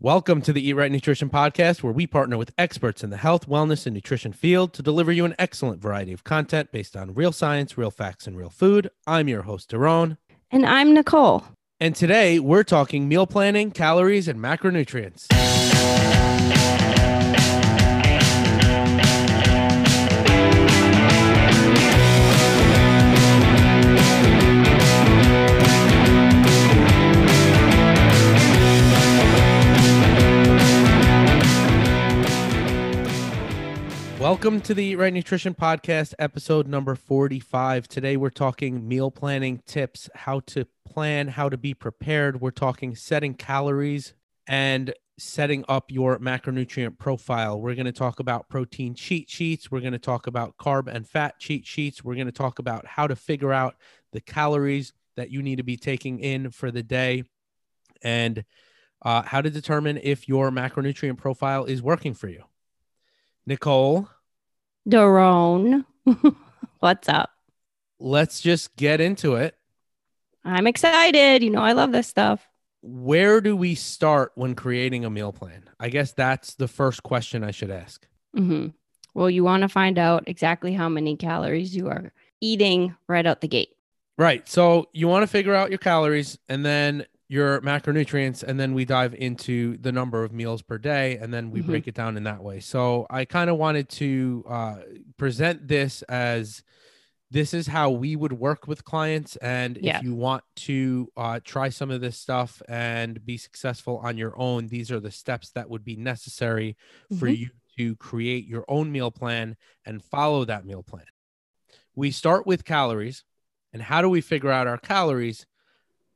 Welcome to the Eat Right Nutrition Podcast, where we partner with experts in the health, wellness, and nutrition field to deliver you an excellent variety of content based on real science, real facts, and real food. I'm your host, Daron. And I'm Nicole. And today we're talking meal planning, calories, and macronutrients. Welcome to the Eat Right Nutrition Podcast, episode number 45. Today we're talking meal planning tips, how to plan, how to be prepared. We're talking setting calories and setting up your macronutrient profile. We're going to talk about protein cheat sheets. We're going to talk about carb and fat cheat sheets. We're going to talk about how to figure out the calories that you need to be taking in for the day and uh, how to determine if your macronutrient profile is working for you. Nicole. Daron. What's up? Let's just get into it. I'm excited. You know, I love this stuff. Where do we start when creating a meal plan? I guess that's the first question I should ask. Mm-hmm. Well, you want to find out exactly how many calories you are eating right out the gate. Right. So you want to figure out your calories and then your macronutrients and then we dive into the number of meals per day and then we mm-hmm. break it down in that way so i kind of wanted to uh, present this as this is how we would work with clients and yeah. if you want to uh, try some of this stuff and be successful on your own these are the steps that would be necessary mm-hmm. for you to create your own meal plan and follow that meal plan we start with calories and how do we figure out our calories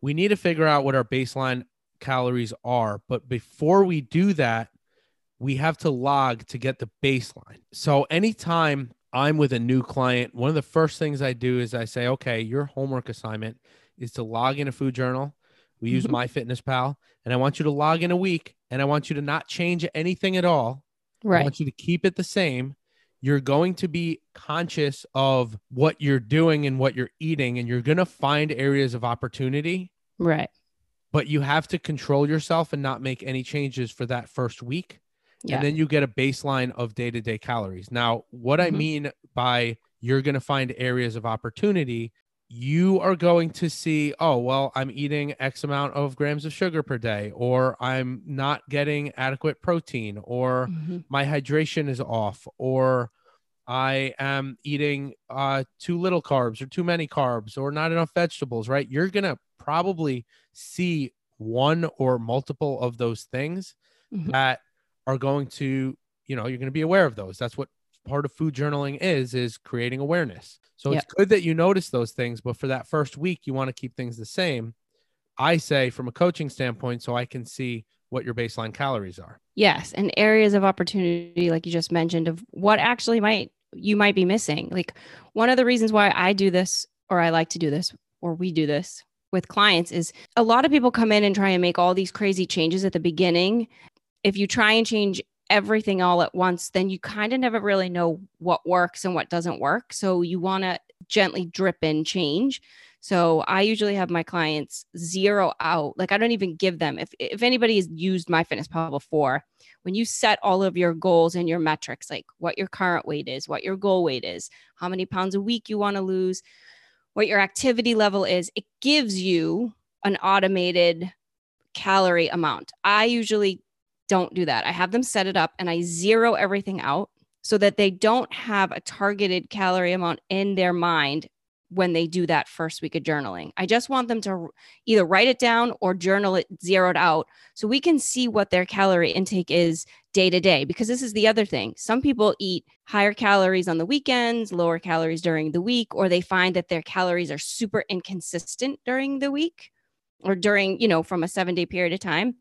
we need to figure out what our baseline calories are. But before we do that, we have to log to get the baseline. So anytime I'm with a new client, one of the first things I do is I say, okay, your homework assignment is to log in a food journal. We use mm-hmm. MyFitnessPal, and I want you to log in a week, and I want you to not change anything at all. Right. I want you to keep it the same. You're going to be conscious of what you're doing and what you're eating, and you're going to find areas of opportunity Right. But you have to control yourself and not make any changes for that first week. Yeah. And then you get a baseline of day to day calories. Now, what mm-hmm. I mean by you're going to find areas of opportunity, you are going to see, oh, well, I'm eating X amount of grams of sugar per day, or I'm not getting adequate protein, or mm-hmm. my hydration is off, or I am eating uh, too little carbs or too many carbs or not enough vegetables, right? You're going to probably see one or multiple of those things mm-hmm. that are going to, you know, you're going to be aware of those. That's what part of food journaling is is creating awareness. So yep. it's good that you notice those things, but for that first week you want to keep things the same. I say from a coaching standpoint so I can see what your baseline calories are. Yes, and areas of opportunity like you just mentioned of what actually might you might be missing. Like one of the reasons why I do this or I like to do this or we do this with clients is a lot of people come in and try and make all these crazy changes at the beginning. If you try and change everything all at once, then you kind of never really know what works and what doesn't work. So you want to gently drip in change. So I usually have my clients zero out. Like I don't even give them if if anybody has used MyFitnessPal before, when you set all of your goals and your metrics, like what your current weight is, what your goal weight is, how many pounds a week you want to lose, what your activity level is, it gives you an automated calorie amount. I usually don't do that. I have them set it up and I zero everything out so that they don't have a targeted calorie amount in their mind when they do that first week of journaling. I just want them to either write it down or journal it zeroed out so we can see what their calorie intake is day to day. Because this is the other thing. Some people eat higher calories on the weekends, lower calories during the week, or they find that their calories are super inconsistent during the week or during, you know, from a seven day period of time.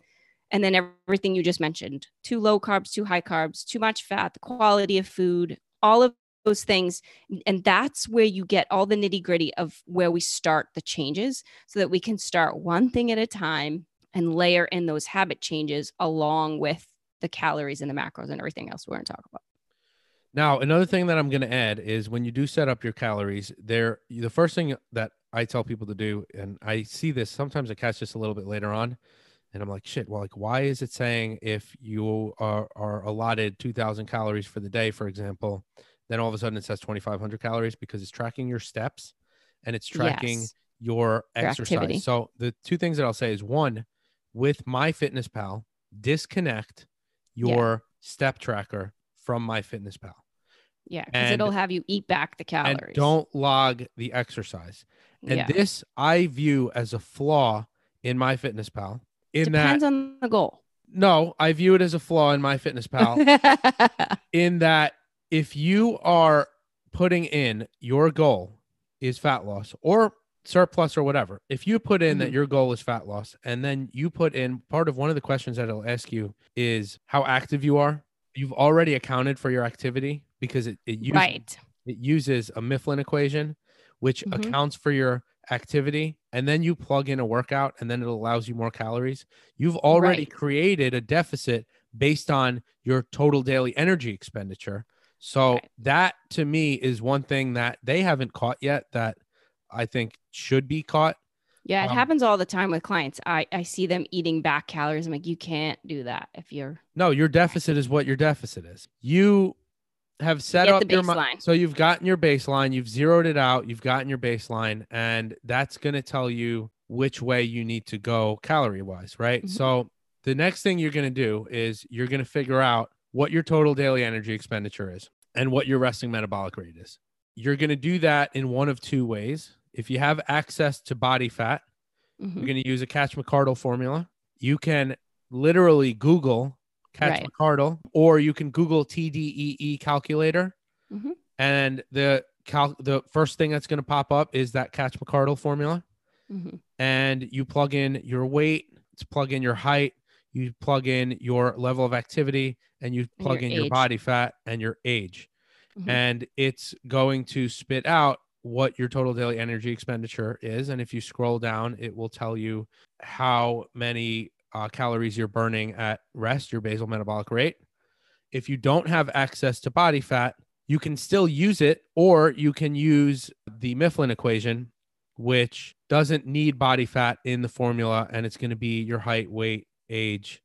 And then everything you just mentioned too low carbs, too high carbs, too much fat, the quality of food, all of those things. And that's where you get all the nitty gritty of where we start the changes so that we can start one thing at a time and layer in those habit changes along with the calories and the macros and everything else we're going to talk about. Now, another thing that I'm going to add is when you do set up your calories, there the first thing that I tell people to do, and I see this sometimes I catch this a little bit later on, And I'm like, shit, well, like, why is it saying if you are, are allotted 2000 calories for the day, for example, then all of a sudden it says 2500 calories because it's tracking your steps and it's tracking Yes. your exercise. activity. So the two things that I'll say is one, with MyFitnessPal, disconnect Yeah. your step tracker from MyFitnessPal Yeah, because it'll have you eat back the calories. and don't log the exercise. And yeah. this I view as a flaw in MyFitnessPal. In Depends that on the goal. no, I view it as a flaw in MyFitnessPal in that if you are putting in your goal is fat loss or surplus or whatever, if you put in that Mhm. your goal is fat loss and then you put in part of one of the questions that it'll ask you is how active you are, you've already accounted for your activity because it, it uses right. it uses a Mifflin equation, which Mhm. accounts for your activity, and then you plug in a workout, and then it allows you more calories. You've already Right. created a deficit based on your total daily energy expenditure. So Right. that to me is one thing that they haven't caught yet that I think should be caught. Yeah, it Um, happens all the time with clients. I, I see them eating back calories. I'm like, you can't do that if you're No, your deficit is what your deficit is. You have set up your mi- baseline. so you've gotten your baseline, you've zeroed it out, you've gotten your baseline, and that's going to tell you which way you need to go calorie wise, right? Mhm. So the next thing you're going to do is you're going to figure out what your total daily energy expenditure is and what your resting metabolic rate is. You're going to do that in one of two ways. If you have access to body fat, Mhm. you're going to use a Katch McArdle formula. You can literally Google Katch Right. McArdle, or you can Google TDEE calculator, Mhm. and the cal- the first thing that's going to pop up is that Katch McArdle formula, Mhm. and you plug in your weight, to plug in your height, you plug in your level of activity, and you plug your in your body fat and your age, Mhm. and it's going to spit out what your total daily energy expenditure is. And if you scroll down, it will tell you how many uh, calories you're burning at rest, your basal metabolic rate. If you don't have access to body fat, you can still use it, or you can use the Mifflin equation, which doesn't need body fat in the formula. And it's going to be your height, weight, age,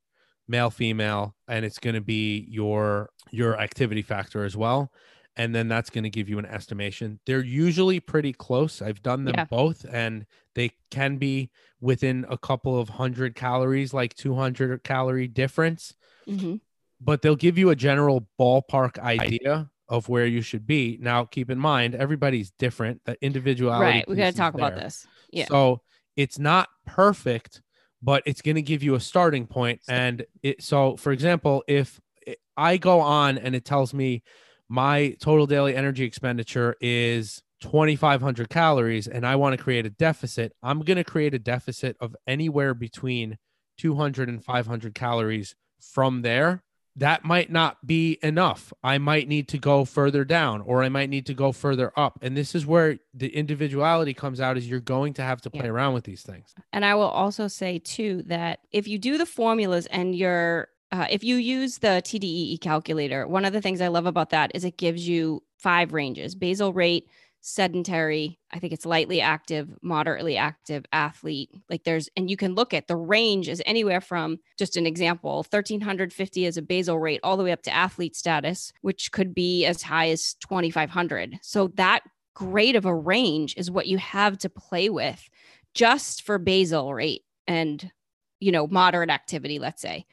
male, female, and it's going to be your your activity factor as well and then that's going to give you an estimation. They're usually pretty close. I've done them Yeah. both and they can be within a couple of hundred calories, like 200 calorie difference, Mhm. but they'll give you a general ballpark idea of where you should be. Now, keep in mind, everybody's different. The individuality. Right. We got to talk about there. this. Yeah. So it's not perfect, but it's going to give you a starting point. And it, so, for example, if I go on and it tells me my total daily energy expenditure is 2,500 calories and I want to create a deficit, I'm going to create a deficit of anywhere between 200 and 500 calories from there. That might not be enough. I might need to go further down or I might need to go further up. And this is where the individuality comes out is you're going to have to play Yeah. around with these things. And I will also say too that if you do the formulas and you're uh, if you use the TDEE calculator, one of the things I love about that is it gives you five ranges: basal rate, sedentary, I think it's lightly active, moderately active, athlete. Like there's, and you can look at the range is anywhere from just an example, 1350 is a basal rate, all the way up to athlete status, which could be as high as 2500. So that great of a range is what you have to play with just for basal rate and you know moderate activity let's say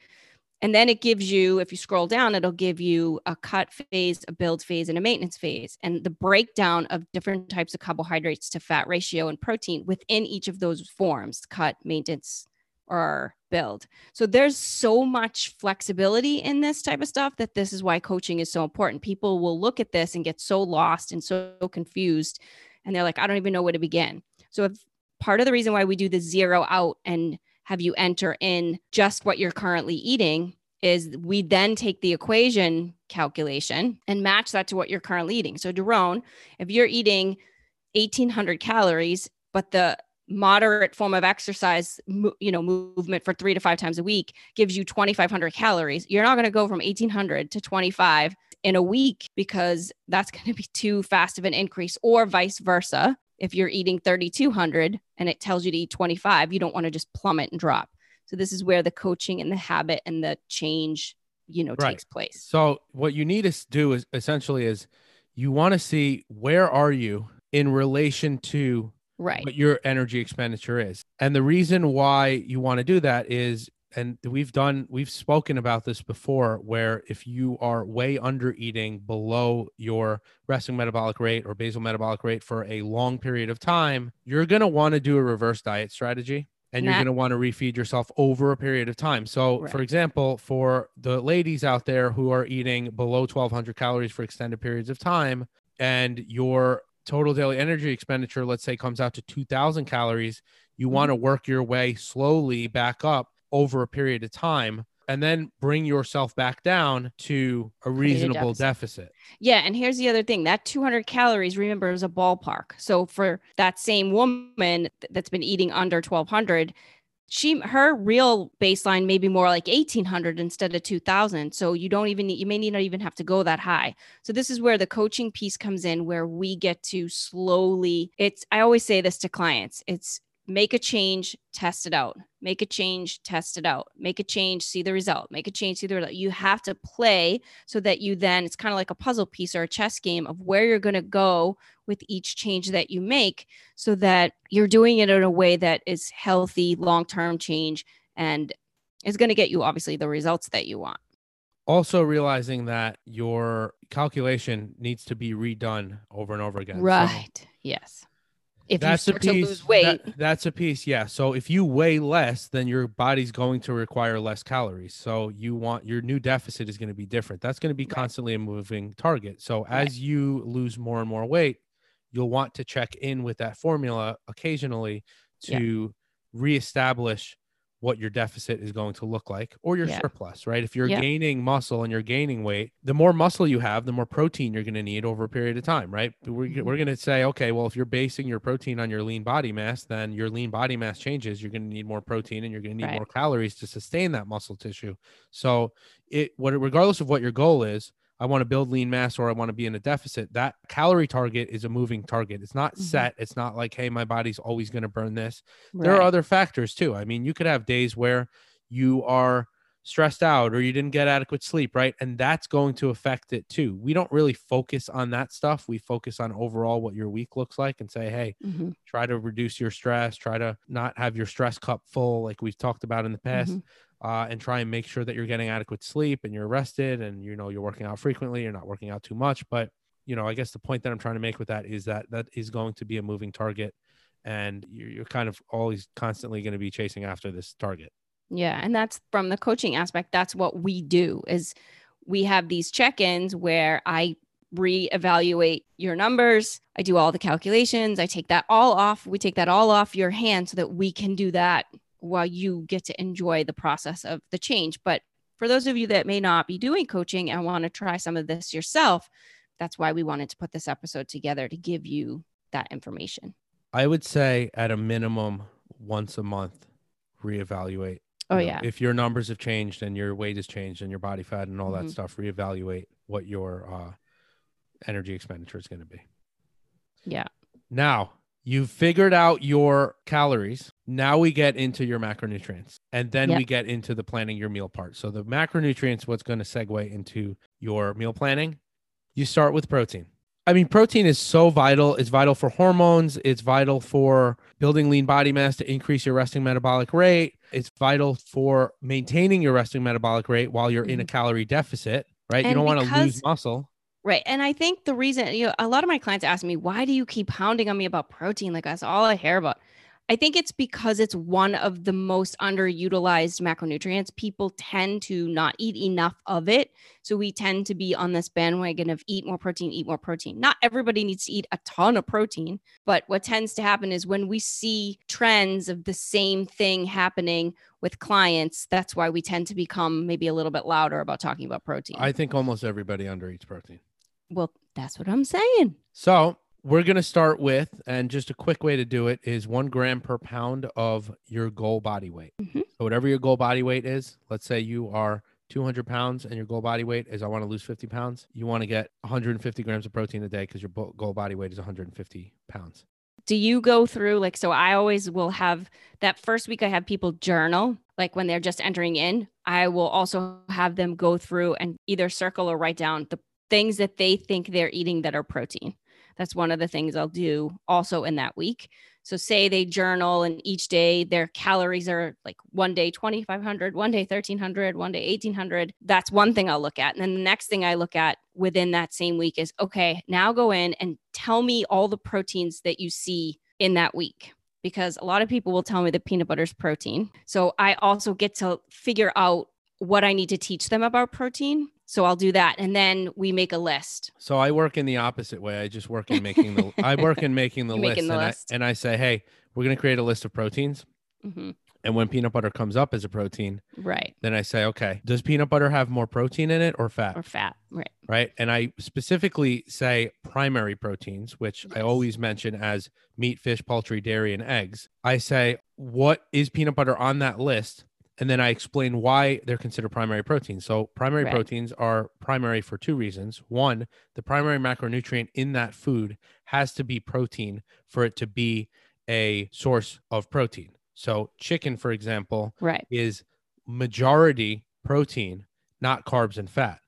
and then it gives you if you scroll down it'll give you a cut phase a build phase and a maintenance phase and the breakdown of different types of carbohydrates to fat ratio and protein within each of those forms cut maintenance or build. So there's so much flexibility in this type of stuff that this is why coaching is so important. People will look at this and get so lost and so confused and they're like i don't even know where to begin. So if part of the reason why we do the zero out and have you enter in just what you're currently eating is we then take the equation calculation and match that to what you're currently eating. So, Daron, if you're eating 1800 calories, but the moderate form of exercise, you know, movement for three to five times a week gives you 2500 calories, you're not going to go from 1800 to 25 in a week because that's going to be too fast of an increase, or vice versa if you're eating 3200 and it tells you to eat 25 you don't want to just plummet and drop So this is where the coaching and the habit and the change, you know, Right. takes place. So what you need to do is essentially is you want to see where are you in relation to Right. what your energy expenditure is. And the reason why you want to do that is and we've done we've spoken about this before where if you are way under eating below your resting metabolic rate or basal metabolic rate for a long period of time, you're going to want to do a reverse diet strategy and you're going to want to refeed yourself over a period of time. So, for example, for the ladies out there who are eating below 1200 calories for extended periods of time and your total daily energy expenditure let's say comes out to 2000 calories, you Mm-hmm. want to work your way slowly back up over a period of time and then bring yourself back down to a reasonable deficit. Yeah, and here's the other thing: that 200 calories, remember, is a ballpark. So for that same woman that's been eating under 1200, she her real baseline may be more like 1800 instead of 2000. So you don't even need, you may not even have to go that high. So this is where the coaching piece comes in, where we get to slowly. It's I always say this to clients: it's make a change, test it out. Make a change, test it out. Make a change, see the result. Make a change, see the result. You have to play so that you then it's kind of like a puzzle piece or a chess game of where you're going to go with each change that you make so that you're doing it in a way that is healthy long-term change and is going to get you obviously the results that you want Also realizing that your calculation needs to be redone over and over again. So- right yes if you that's a start to piece lose weight that- that's a piece yeah so if you weigh less then your body's going to require less calories so you want your new deficit is going to be different that's going to be Right. constantly a moving target so Right. as you lose more and more weight you'll want to check in with that formula occasionally Yeah. to reestablish what your deficit is going to look like or your Yeah. surplus right if you're Yeah. gaining muscle and you're gaining weight the more muscle you have the more protein you're going to need over a period of time right we're, Mhm. we're going to say okay well if you're basing your protein on your lean body mass then your lean body mass changes you're going to need more protein and you're going to need Right. more calories to sustain that muscle tissue so it what regardless of what your goal is I want to build lean mass or I want to be in a deficit. That calorie target is a moving target. It's not Mhm. set. It's not like, hey, my body's always going to burn this there are other factors too. I mean, you could have days where you are stressed out or you didn't get adequate sleep, right? And that's going to affect it too. We don't really focus on that stuff. We focus on overall what your week looks like and say, hey, Mhm, try to reduce your stress, try to not have your stress cup full, like we've talked about in the past. mhm. Uh, and try and make sure that you're getting adequate sleep and you're rested and you know you're working out frequently you're not working out too much but you know i guess the point that i'm trying to make with that is that that is going to be a moving target and you're, you're kind of always constantly going to be chasing after this target Yeah, and that's from the coaching aspect. That's what we do is we have these check-ins where I reevaluate your numbers. I do all the calculations. I take that all off. We take that all off your hand so that we can do that while you get to enjoy the process of the change. But for those of you that may not be doing coaching and want to try some of this yourself, that's why we wanted to put this episode together to give you that information. i would say at a minimum once a month reevaluate Oh You know, yeah. if your numbers have changed and your weight has changed and your body fat and all that Mhm. stuff reevaluate what your uh, energy expenditure is going to be Yeah. Now you've figured out your calories. Now we get into your macronutrients and then Yep. we get into the planning your meal part. So the macronutrients, what's going to segue into your meal planning? You start with protein. I mean, protein is so vital. It's vital for hormones. It's vital for building lean body mass to increase your resting metabolic rate. It's vital for maintaining your resting metabolic rate while you're in a mm-hmm. calorie deficit, right? you don't want to lose muscle. Right. And I think the reason, you know, a lot of my clients ask me, why do you keep hounding on me about protein? Like that's all I hear about. I think it's because it's one of the most underutilized macronutrients. People tend to not eat enough of it. So we tend to be on this bandwagon of eat more protein, eat more protein. Not everybody needs to eat a ton of protein, but what tends to happen is when we see trends of the same thing happening with clients, that's why we tend to become maybe a little bit louder about talking about protein. I think almost everybody under eats protein. Well, that's what I'm saying. So we're going to start with, and just a quick way to do it is one gram per pound of your goal body weight. Mhm. So whatever your goal body weight is, let's say you are 200 pounds and your goal body weight is I want to lose 50 pounds. You want to get 150 grams of protein a day because your goal body weight is 150 pounds. do you go through like so I always will have that first week I have people journal like when they're just entering in, I will also have them go through and either circle or write down the things that they think they're eating that are protein. That's one of the things I'll do also in that week. So, say they journal and each day their calories are like one day 2,500, one day 1,300, one day 1,800. That's one thing I'll look at. And then the next thing I look at within that same week is okay, now go in and tell me all the proteins that you see in that week. Because a lot of people will tell me that peanut butter is protein. So, I also get to figure out what I need to teach them about protein so I'll do that, and then we make a list. So I work in the opposite way. I just work in making the. I work in making the list, making the and, list. I, and I say, hey, we're going to create a list of proteins. hmm And when peanut butter comes up as a protein, Right. then I say, okay, does peanut butter have more protein in it or fat? Or fat. Right. right? And I specifically say primary proteins, which I always mention as meat, fish, poultry, dairy, and eggs. I say, what is peanut butter on that list? And then I explain why they're considered primary proteins. So, primary Right. proteins are primary for two reasons. One, the primary macronutrient in that food has to be protein for it to be a source of protein. So, chicken, for example, Right. is majority protein, not carbs and fat.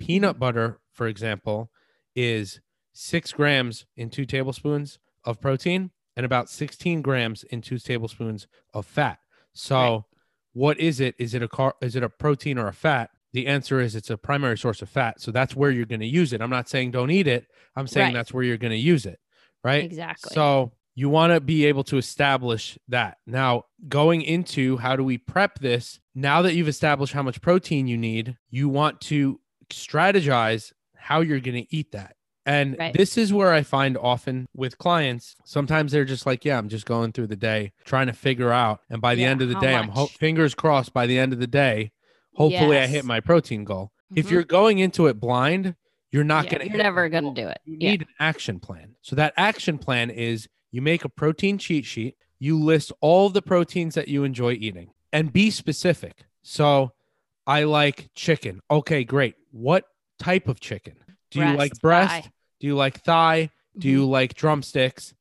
Peanut butter, for example, is six grams in two tablespoons of protein and about 16 grams in two tablespoons of fat. So, Right. What is it? Is it a car? Is it a protein or a fat? The answer is it's a primary source of fat. So that's where you're going to use it. I'm not saying don't eat it. I'm saying Right. that's where you're going to use it. Right. Exactly. So you want to be able to establish that. Now, going into how do we prep this? Now that you've established how much protein you need, you want to strategize how you're going to eat that. And Right. this is where I find often with clients, sometimes they're just like, yeah, I'm just going through the day trying to figure out. And by the Yeah, end of the day, I'm ho- fingers crossed by the end of the day, hopefully I hit my protein goal. If Mhm. you're going into it blind, you're not Yeah, going to you're never going to do it. you Yeah. need an action plan. So that action plan is you make a protein cheat sheet, you list all the proteins that you enjoy eating and be specific. So I like chicken. Okay, great. What type of chicken? Do you like breast? thigh. Do you like thigh? Do you like drumsticks?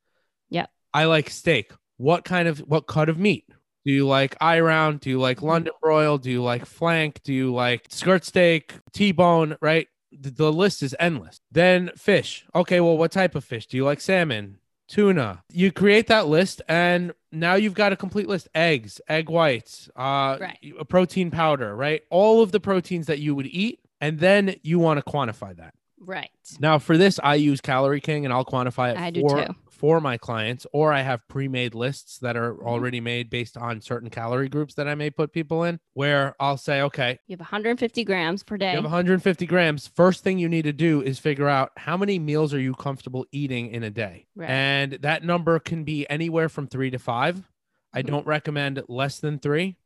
Yeah. I like steak. What kind of what cut of meat? Do you like eye round? Do you like Mhm. London broil? Do you like flank? Do you like skirt steak, T-bone, right? The, the list is endless. Then fish. Okay, well, what type of fish? Do you like salmon? Tuna. You create that list and now you've got a complete list. Eggs, egg whites, uh Right. a protein powder, right? All of the proteins that you would eat and then you want to quantify that. Right. Now, for this, I use Calorie King and I'll quantify it I for, for my clients, or I have pre made lists that are Mhm. already made based on certain calorie groups that I may put people in, where I'll say, okay, You have 150 grams per day. you have 150 grams. First thing you need to do is figure out how many meals are you comfortable eating in a day. Right. And that number can be anywhere from three to five. I Mhm. don't recommend less than three.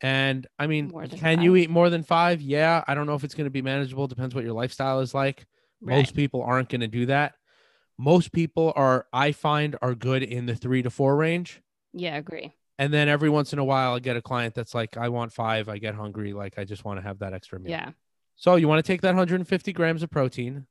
And I mean, can you eat more than five? Yeah. I don't know if it's going to be manageable. Depends what your lifestyle is like. Right. Most people aren't going to do that. Most people are, I find, are good in the three to four range. Yeah, agree. And then every once in a while, I get a client that's like, I want five. I get hungry. Like, I just want to have that extra meal. Yeah. So you want to take that 150 grams of protein.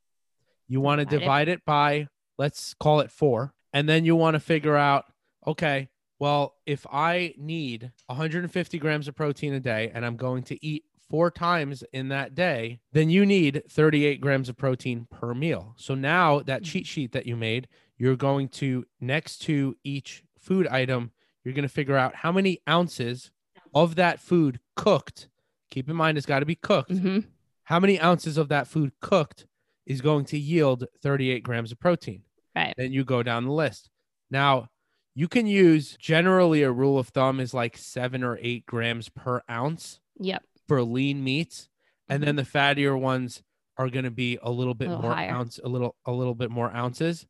You want to Divide it. divide it by, let's call it four. And then you want to figure out, okay, well, if I need 150 grams of protein a day and I'm going to eat four times in that day, then you need 38 grams of protein per meal. So now that Mhm. cheat sheet that you made, you're going to, next to each food item, you're going to figure out how many ounces of that food cooked. Keep in mind, it's got to be cooked hmm how many ounces of that food cooked is going to yield 38 grams of protein. Right. Then you go down the list. Now, you can use generally a rule of thumb is like seven or eight grams per ounce Yep. for lean meats. And then the fattier ones are going to be a little bit Mm-hmm. Little more higher. ounce, a little, a little bit more ounces.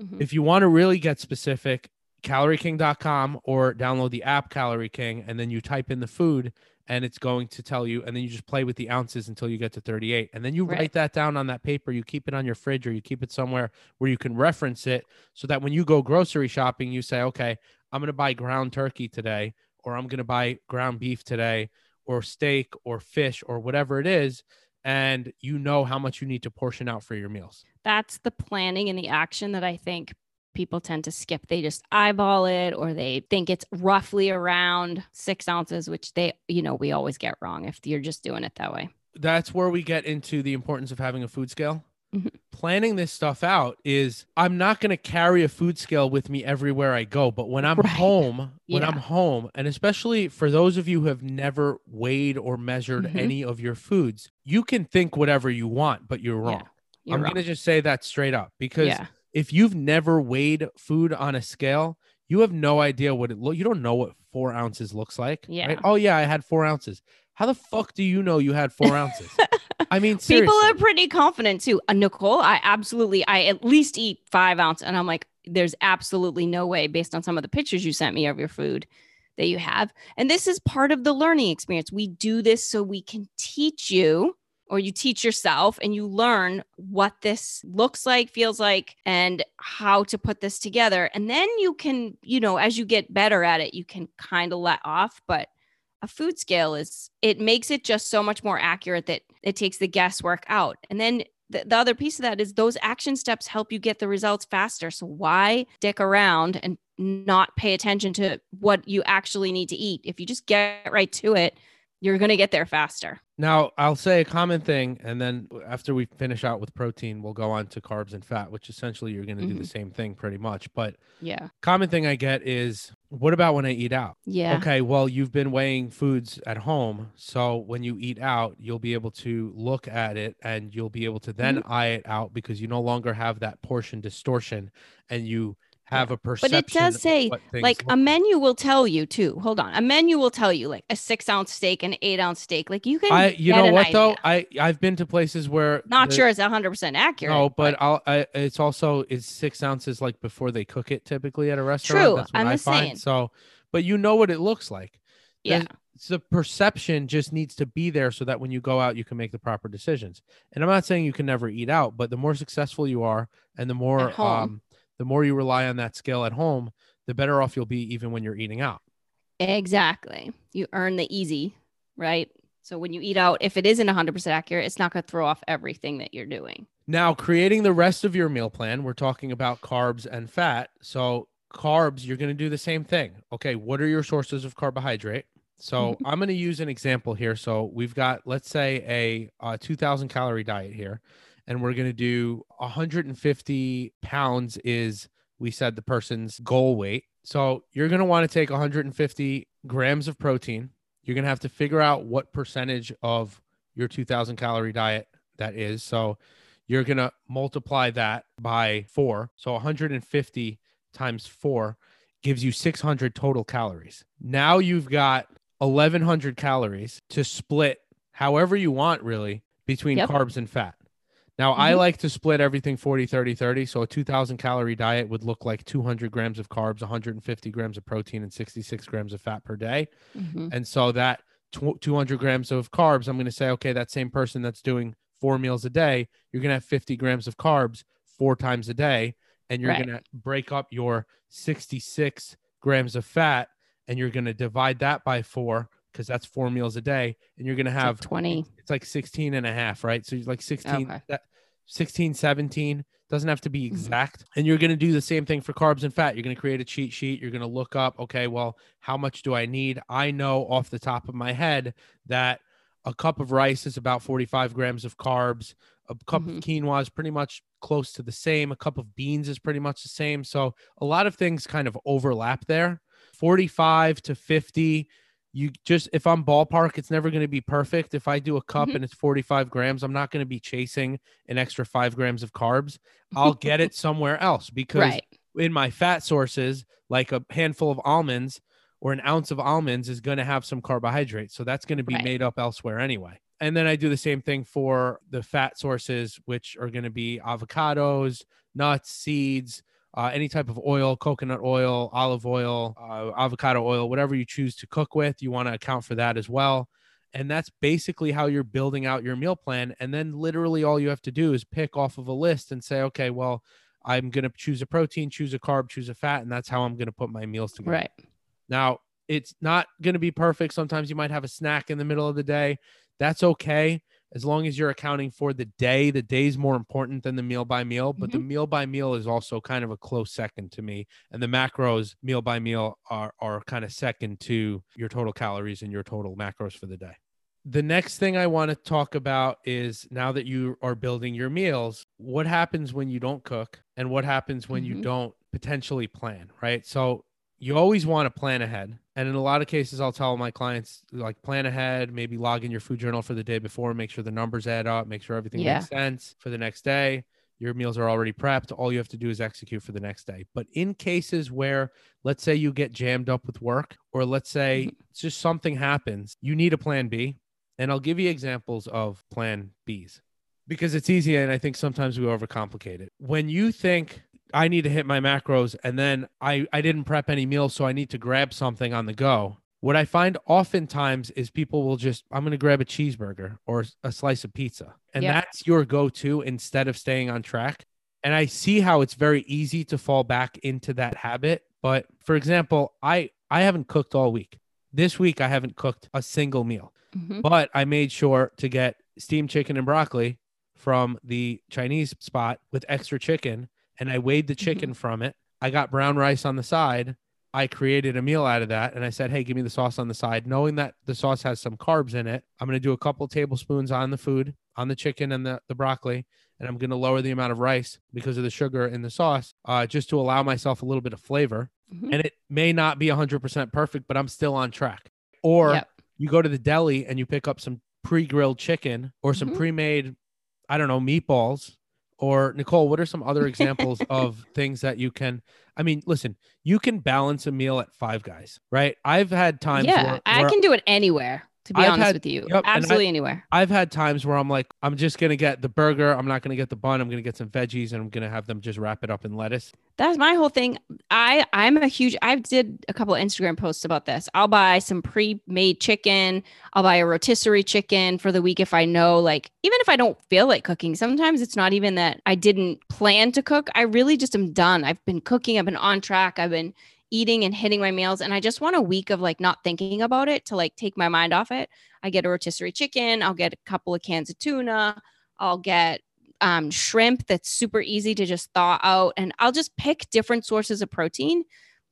Mhm. If you want to really get specific, calorieking.com or download the app Calorie King, and then you type in the food and it's going to tell you, and then you just play with the ounces until you get to 38. And then you Right. write that down on that paper, you keep it on your fridge or you keep it somewhere where you can reference it so that when you go grocery shopping, you say, okay, I'm going to buy ground turkey today, or I'm going to buy ground beef today, or steak, or fish, or whatever it is. And you know how much you need to portion out for your meals. That's the planning and the action that I think people tend to skip. They just eyeball it or they think it's roughly around six ounces, which they, you know, we always get wrong if you're just doing it that way. That's where we get into the importance of having a food scale. Mhm. Planning this stuff out is I'm not going to carry a food scale with me everywhere I go, but when I'm Right. home, when Yeah. I'm home, and especially for those of you who have never weighed or measured Mhm. any of your foods, you can think whatever you want, but you're Yeah, wrong. You're I'm going to just say that straight up because yeah. If you've never weighed food on a scale, you have no idea what it look. You don't know what four ounces looks like. Yeah. Right? Oh yeah, I had four ounces. How the fuck do you know you had four ounces? I mean, seriously. People are pretty confident too. Uh, Nicole, I absolutely, I at least eat five ounce. And I'm like, there's absolutely no way based on some of the pictures you sent me of your food that you have. And this is part of the learning experience. We do this so we can teach you or you teach yourself and you learn what this looks like, feels like, and how to put this together. And then you can, you know, as you get better at it, you can kind of let off. But a food scale is it makes it just so much more accurate that it takes the guesswork out and then the, the other piece of that is those action steps help you get the results faster so why dick around and not pay attention to what you actually need to eat if you just get right to it you're going to get there faster Now, I'll say a common thing, and then after we finish out with protein, we'll go on to carbs and fat, which essentially you're going to do the same thing pretty much. But yeah common thing I get is, what about when I eat out? yeah Okay, well, you've been weighing foods at home. So when you eat out, you'll be able to look at it and you'll be able to then Mm-hmm. eye it out because you no longer have that portion distortion and you have a perception. but it does say like a menu will tell you too hold on a menu will tell you like a six ounce steak and eight ounce steak like you can I, you know an what though? I I've been to places where not the- sure it's 100% accurate No, but I'll. I, it's also it's six ounces like before they cook it typically at a restaurant. True, That's what I'm I just find. saying. So, but you know what it looks like. yeah There's- the perception just needs to be there so that when you go out, you can make the proper decisions. And I'm not saying you can never eat out, but the more successful you are, and the more um, the more you rely on that scale at home, the better off you'll be even when you're eating out. Exactly. You earn the easy, right? So when you eat out, if it isn't 100% accurate, it's not going to throw off everything that you're doing. Now, creating the rest of your meal plan, we're talking about carbs and fat. So, carbs, you're going to do the same thing. Okay, what are your sources of carbohydrate? So, I'm going to use an example here. So, we've got, let's say, a, uh 2000 calorie diet here, and we're going to do 150 pounds is, we said, the person's goal weight. So, you're going to want to take 150 grams of protein. You're going to have to figure out what percentage of your 2000 calorie diet that is. So, you're going to multiply that by four. So 150 times four gives you 600 total calories. Now you've got 1100 calories to split however you want, really, between Yep. carbs and fat. Now, I Mhm. like to split everything 40, 30, 30. So a 2000 calorie diet would look like 200 grams of carbs, 150 grams of protein, and 66 grams of fat per day. Mhm. And so that tw- 200 grams of carbs, I'm going to say, okay, that same person that's doing four meals a day, you're going to have 50 grams of carbs four times a day. And you're Right. going to break up your 66 grams of fat and you're going to divide that by four because that's four meals a day. And you're going to It's like have 20. it's like 16 and a half, right? So you're like 16, Okay. that- 16, 17 doesn't have to be Mm-hmm. exact. And you're going to do the same thing for carbs and fat. You're going to create a cheat sheet. You're going to look up, okay, well, how much do I need? I know off the top of my head that a cup of rice is about 45 grams of carbs. A cup Mhm. of quinoa is pretty much close to the same. A cup of beans is pretty much the same. So a lot of things kind of overlap there. 45 to 50 you just if I'm ballpark, it's never going to be perfect. If I do a cup Mhm. and it's 45 grams, I'm not going to be chasing an extra five grams of carbs. I'll get it somewhere else because Right. in my fat sources, like a handful of almonds or an ounce of almonds is going to have some carbohydrates. So that's going to be Right. made up elsewhere anyway. And then I do the same thing for the fat sources, which are going to be avocados, nuts, seeds, uh, any type of oil, coconut oil, olive oil, uh, avocado oil, whatever you choose to cook with. You want to account for that as well. And that's basically how you're building out your meal plan. And then literally all you have to do is pick off of a list and say, okay, well, I'm going to choose a protein, choose a carb, choose a fat. And that's how I'm going to put my meals together. Right. Now, it's not going to be perfect. Sometimes you might have a snack in the middle of the day. That's okay. As long as you're accounting for the day. The day's more important than the meal by meal, but the meal by meal is also kind of a close second to me. And the macros meal by meal are are kind of second to your total calories and your total macros for the day. The next thing I want to talk about is now that you are building your meals, what happens when you don't cook and what happens when you Mhm. don't potentially plan, right? So you always want to plan ahead. And in a lot of cases, I'll tell my clients, like, plan ahead, maybe log in your food journal for the day before, make sure the numbers add up, make sure everything Yeah. makes sense for the next day. Your meals are already prepped. All you have to do is execute for the next day. But in cases where, let's say, you get jammed up with work, or let's say Mhm. it's just something happens, you need a plan B. And I'll give you examples of plan Bs because it's easy. And I think sometimes we overcomplicate it. When you think, I need to hit my macros and then I, I didn't prep any meals, so I need to grab something on the go. What I find oftentimes is people will just, I'm going to grab a cheeseburger or a slice of pizza. And Yeah. that's your go to instead of staying on track. And I see how it's very easy to fall back into that habit. But for example, I, I haven't cooked all week. This week, I haven't cooked a single meal, Mhm. but I made sure to get steamed chicken and broccoli from the Chinese spot with extra chicken. And I weighed the chicken from it. I got brown rice on the side. I created a meal out of that. And I said, hey, give me the sauce on the side, knowing that the sauce has some carbs in it. I'm going to do a couple tablespoons on the food, on the chicken and the, the broccoli. And I'm going to lower the amount of rice because of the sugar in the sauce, uh, just to allow myself a little bit of flavor. Mhm. And it may not be 100% perfect, but I'm still on track. Or Yep. you go to the deli and you pick up some pre-grilled chicken or some Mhm. pre-made i don't know meatballs or nicole what are some other examples of things that you can i mean listen you can balance a meal at five guys right i've had times yeah, where, I can do it anywhere. To be I've honest had- with you, yep, and I- absolutely anywhere. i've had times where i'm like i'm just gonna get the burger i'm not gonna get the bun i'm gonna get some veggies and i'm gonna have them just wrap it up in lettuce That's my whole thing. I I'm a huge. I did a couple of Instagram posts about this. I'll buy some pre-made chicken. I'll buy a rotisserie chicken for the week if I know, like, even if I don't feel like cooking. Sometimes it's not even that I didn't plan to cook. I really just am done. I've been cooking. I've been on track. I've been eating and hitting my meals, and I just want a week of like not thinking about it to like take my mind off it. I get a rotisserie chicken. I'll get a couple of cans of tuna. I'll get um, shrimp that's super easy to just thaw out. And I'll just pick different sources of protein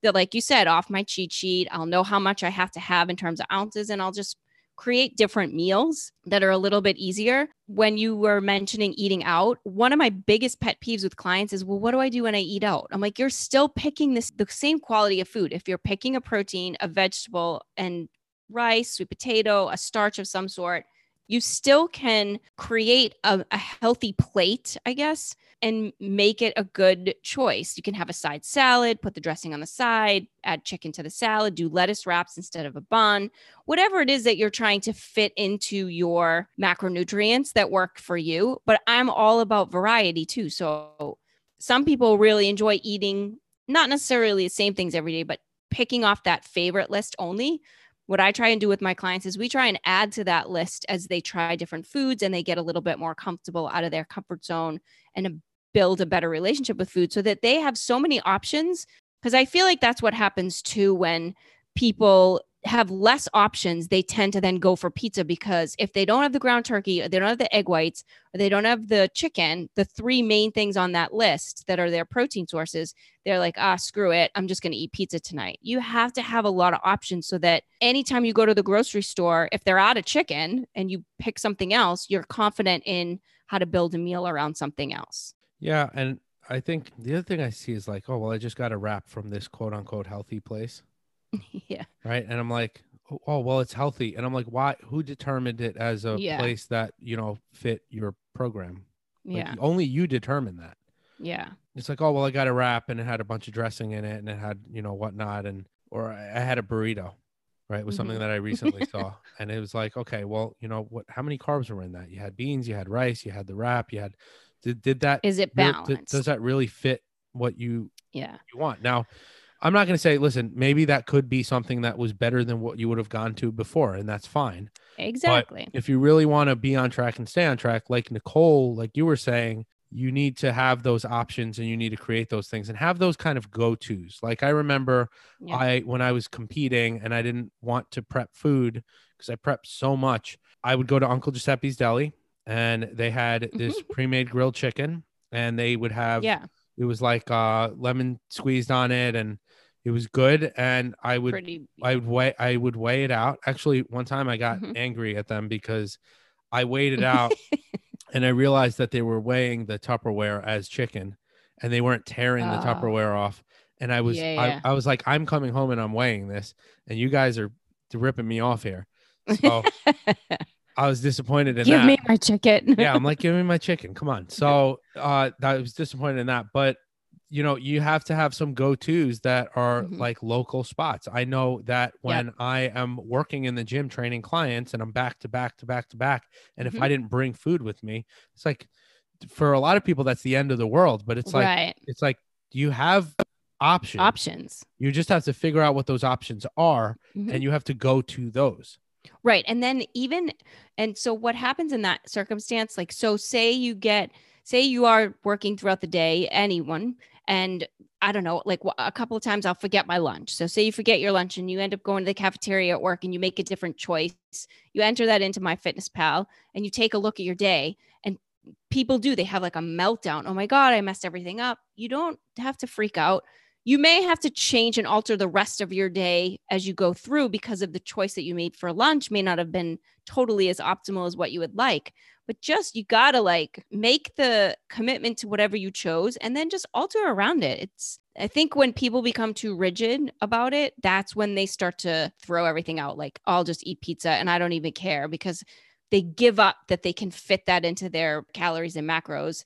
that, like you said, off my cheat sheet. I'll know how much I have to have in terms of ounces, and I'll just create different meals that are a little bit easier. When you were mentioning eating out, one of my biggest pet peeves with clients is, well, what do I do when I eat out? I'm like, you're still picking this the same quality of food. If you're picking a protein, a vegetable, and rice, sweet potato, a starch of some sort, you still can create a, a healthy plate, I guess, and make it a good choice. You can have a side salad, put the dressing on the side, add chicken to the salad, do lettuce wraps instead of a bun, whatever it is that you're trying to fit into your macronutrients that work for you. But I'm all about variety too. So some people really enjoy eating not necessarily the same things every day, but picking off that favorite list only what I try and do with my clients is we try and add to that list as they try different foods and they get a little bit more comfortable out of their comfort zone and build a better relationship with food so that they have so many options. Because I feel like that's what happens too when people have less options, they tend to then go for pizza because if they don't have the ground turkey, or they don't have the egg whites, or they don't have the chicken, the three main things on that list that are their protein sources, they're like, ah, screw it. I'm just going to eat pizza tonight. You have to have a lot of options so that anytime you go to the grocery store, if they're out of chicken and you pick something else, you're confident in how to build a meal around something else. yeah and i think the other thing i see is like oh well i just got a wrap from this quote unquote healthy place yeah. right and i'm like oh, oh well it's healthy and i'm like why who determined it as a Yeah. place that you know fit your program Like, Yeah. only you determine that Yeah. it's like oh well i got a wrap and it had a bunch of dressing in it and it had you know whatnot and or i I had a burrito right was something Mhm. that i recently saw and it was like okay well you know what how many carbs were in that you had beans you had rice you had the wrap you had did, did that Is it balanced? did- does that really fit what you yeah. you want. Now, I'm not going to say, listen, maybe that could be something that was better than what you would have gone to before, and that's fine. Exactly. If you really want to be on track and stay on track, like Nicole, like you were saying, you need to have those options and you need to create those things and have those kind of go tos. Like I remember Yeah. I, when I was competing and I didn't want to prep food because I prepped so much, I would go to Uncle Giuseppe's Deli and they had this pre-made grilled chicken, and they would have Yeah. it was like uh lemon squeezed on it, and it was good. And I would Pretty. I would weigh I would weigh it out. Actually, one time I got Mhm. angry at them because I weighed it out and I realized that they were weighing the Tupperware as chicken and they weren't tearing the Oh. Tupperware off. And I was Yeah, yeah. I, I was like, I'm coming home and I'm weighing this, and you guys are ripping me off here. So I was disappointed in Give that. Give me my chicken. yeah, I'm like, give me my chicken. Come on. So uh I was disappointed in that. But you know, you have to have some go-tos that are Mhm. like local spots. I know that when I am working in the gym training clients and I'm back to back to back to back, and if Mhm. I didn't bring food with me, it's like for a lot of people that's the end of the world. But it's like right. it's like you have options. Options. You just have to figure out what those options are, Mhm. and you have to go to those. Right. And then even, and so what happens in that circumstance? Like, so say you get, say you are working throughout the day, anyone, and I don't know, like a couple of times I'll forget my lunch. So say you forget your lunch and you end up going to the cafeteria at work and you make a different choice. You enter that into MyFitnessPal and you take a look at your day and people do, they have like a meltdown. Oh my God, I messed everything up. You don't have to freak out. You may have to change and alter the rest of your day as you go through because of the choice that you made for lunch may not have been totally as optimal as what you would like. But just you gotta like make the commitment to whatever you chose and then just alter around it. It's I think when people become too rigid about it, that's when they start to throw everything out. Like I'll just eat pizza and I don't even care because they give up that they can fit that into their calories and macros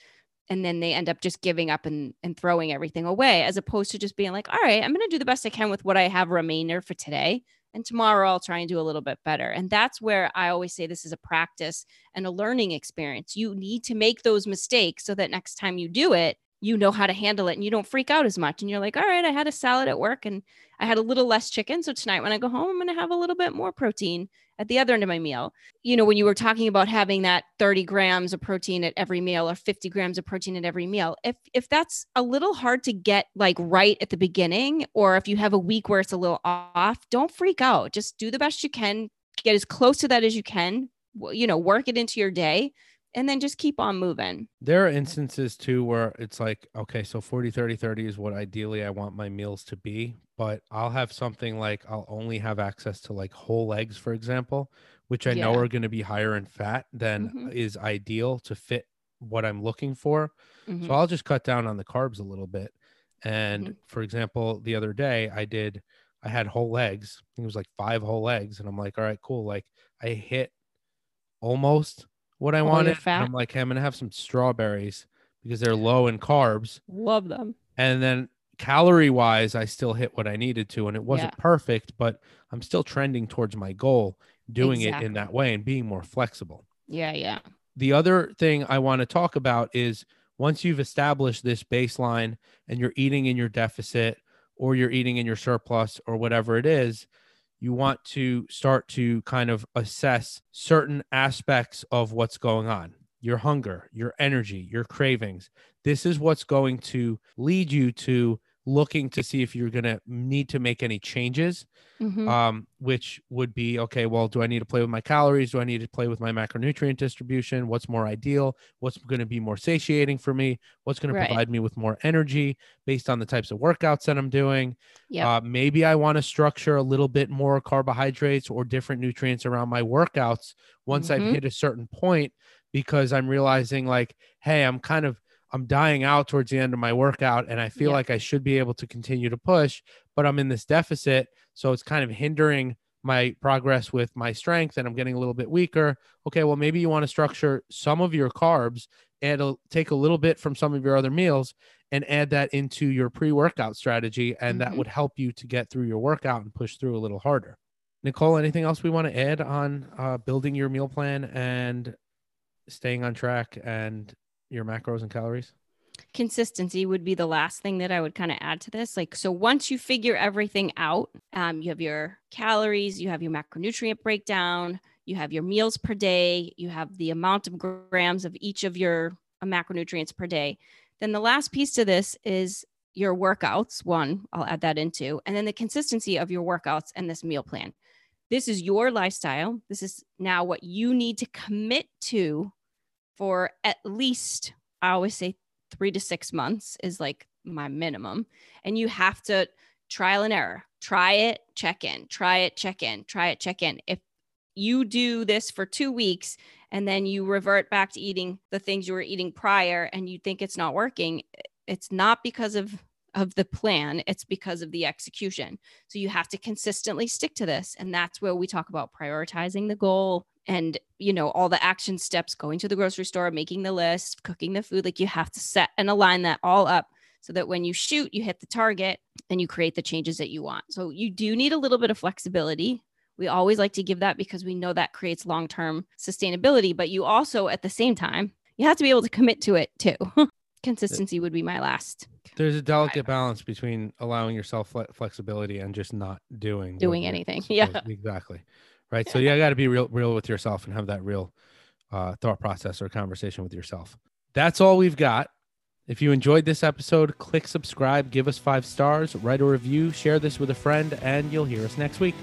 and then they end up just giving up and, and throwing everything away as opposed to just being like all right i'm going to do the best i can with what i have remainder for today and tomorrow i'll try and do a little bit better. And that's where i always say this is a practice and a learning experience. You need to make those mistakes so that next time you do it you know how to handle it and you don't freak out as much and you're like all right i had a salad at work and i had a little less chicken so tonight when i go home i'm going to have a little bit more protein at the other end of my meal you know, when you were talking about having that 30 grams of protein at every meal or 50 grams of protein at every meal, if if that's a little hard to get like right at the beginning, or if you have a week where it's a little off, don't freak out. Just do the best you can, get as close to that as you can, you know, work it into your day, and then just keep on moving. There are instances too where it's like, okay, so 40, 30, 30 is what ideally I want my meals to be. But I'll have something like I'll only have access to like whole eggs, for example, which I know are going to be higher in fat than Mhm. is ideal to fit what I'm looking for. Mhm. So I'll just cut down on the carbs a little bit. And Mhm. for example, the other day I did, I had whole eggs. I think it was like five whole eggs. And I'm like, all right, cool. Like I hit almost what I All wanted. I'm like, hey, I'm to have some strawberries because they're low in carbs. Love them. And then calorie wise, I still hit what I needed to. And it wasn't Yeah. perfect, but I'm still trending towards my goal doing it in that way and being more flexible Yeah, yeah. the other thing I want to talk about is once you've established this baseline and you're eating in your deficit or you're eating in your surplus or whatever it is, you want to start to kind of assess certain aspects of what's going on your hunger, your energy, your cravings. This is what's going to lead you to looking to see if you're going to need to make any changes Mhm. um, which would be okay. Well, do I need to play with my calories? Do I need to play with my macronutrient distribution? What's more ideal? What's going to be more satiating for me? What's going to provide me with more energy based on the types of workouts that I'm doing? Yep. Uh, maybe I want to structure a little bit more carbohydrates or different nutrients around my workouts once I've Mhm. hit a certain point because I'm realizing like, hey, I'm kind of I'm dying out towards the end of my workout and I feel Yep. like I should be able to continue to push, but I'm in this deficit. So it's kind of hindering my progress with my strength and I'm getting a little bit weaker. Okay, well, maybe you want to structure some of your carbs and take a little bit from some of your other meals and add that into your pre workout strategy. And that Mhm. would help you to get through your workout and push through a little harder. Nicole, anything else we want to add on uh, building your meal plan and staying on track and your macros and calories? consistency would be the last thing that I would kind of add to this. Like, so once you figure everything out, um, you have your calories, you have your macronutrient breakdown, you have your meals per day, you have the amount of grams of each of your macronutrients per day. Then the last piece to this is your workouts. One, I'll add that into, and then the consistency of your workouts and this meal plan. This is your lifestyle. This is now what you need to commit to for at least, I always say three to six months is like my minimum. And you have to trial and error, try it, check in, try it, check in, try it, check in. If you do this for two weeks and then you revert back to eating the things you were eating prior and you think it's not working, it's not because of of the plan. It's because of the execution. So you have to consistently stick to this. And that's where we talk about prioritizing the goal and you know all the action steps going to the grocery store making the list cooking the food like you have to set and align that all up so that when you shoot you hit the target and you create the changes that you want. So you do need a little bit of flexibility. We always like to give that because we know that creates long-term sustainability but you also at the same time you have to be able to commit to it too. Consistency would be my last there's a delicate balance between allowing yourself flexibility and just not doing doing anything. yeah. Exactly right? So yeah got to be real real with yourself and have that real uh, thought process or conversation with yourself. That's all we've got. If you enjoyed this episode click subscribe give us five stars write a review share this with a friend and you'll hear us next week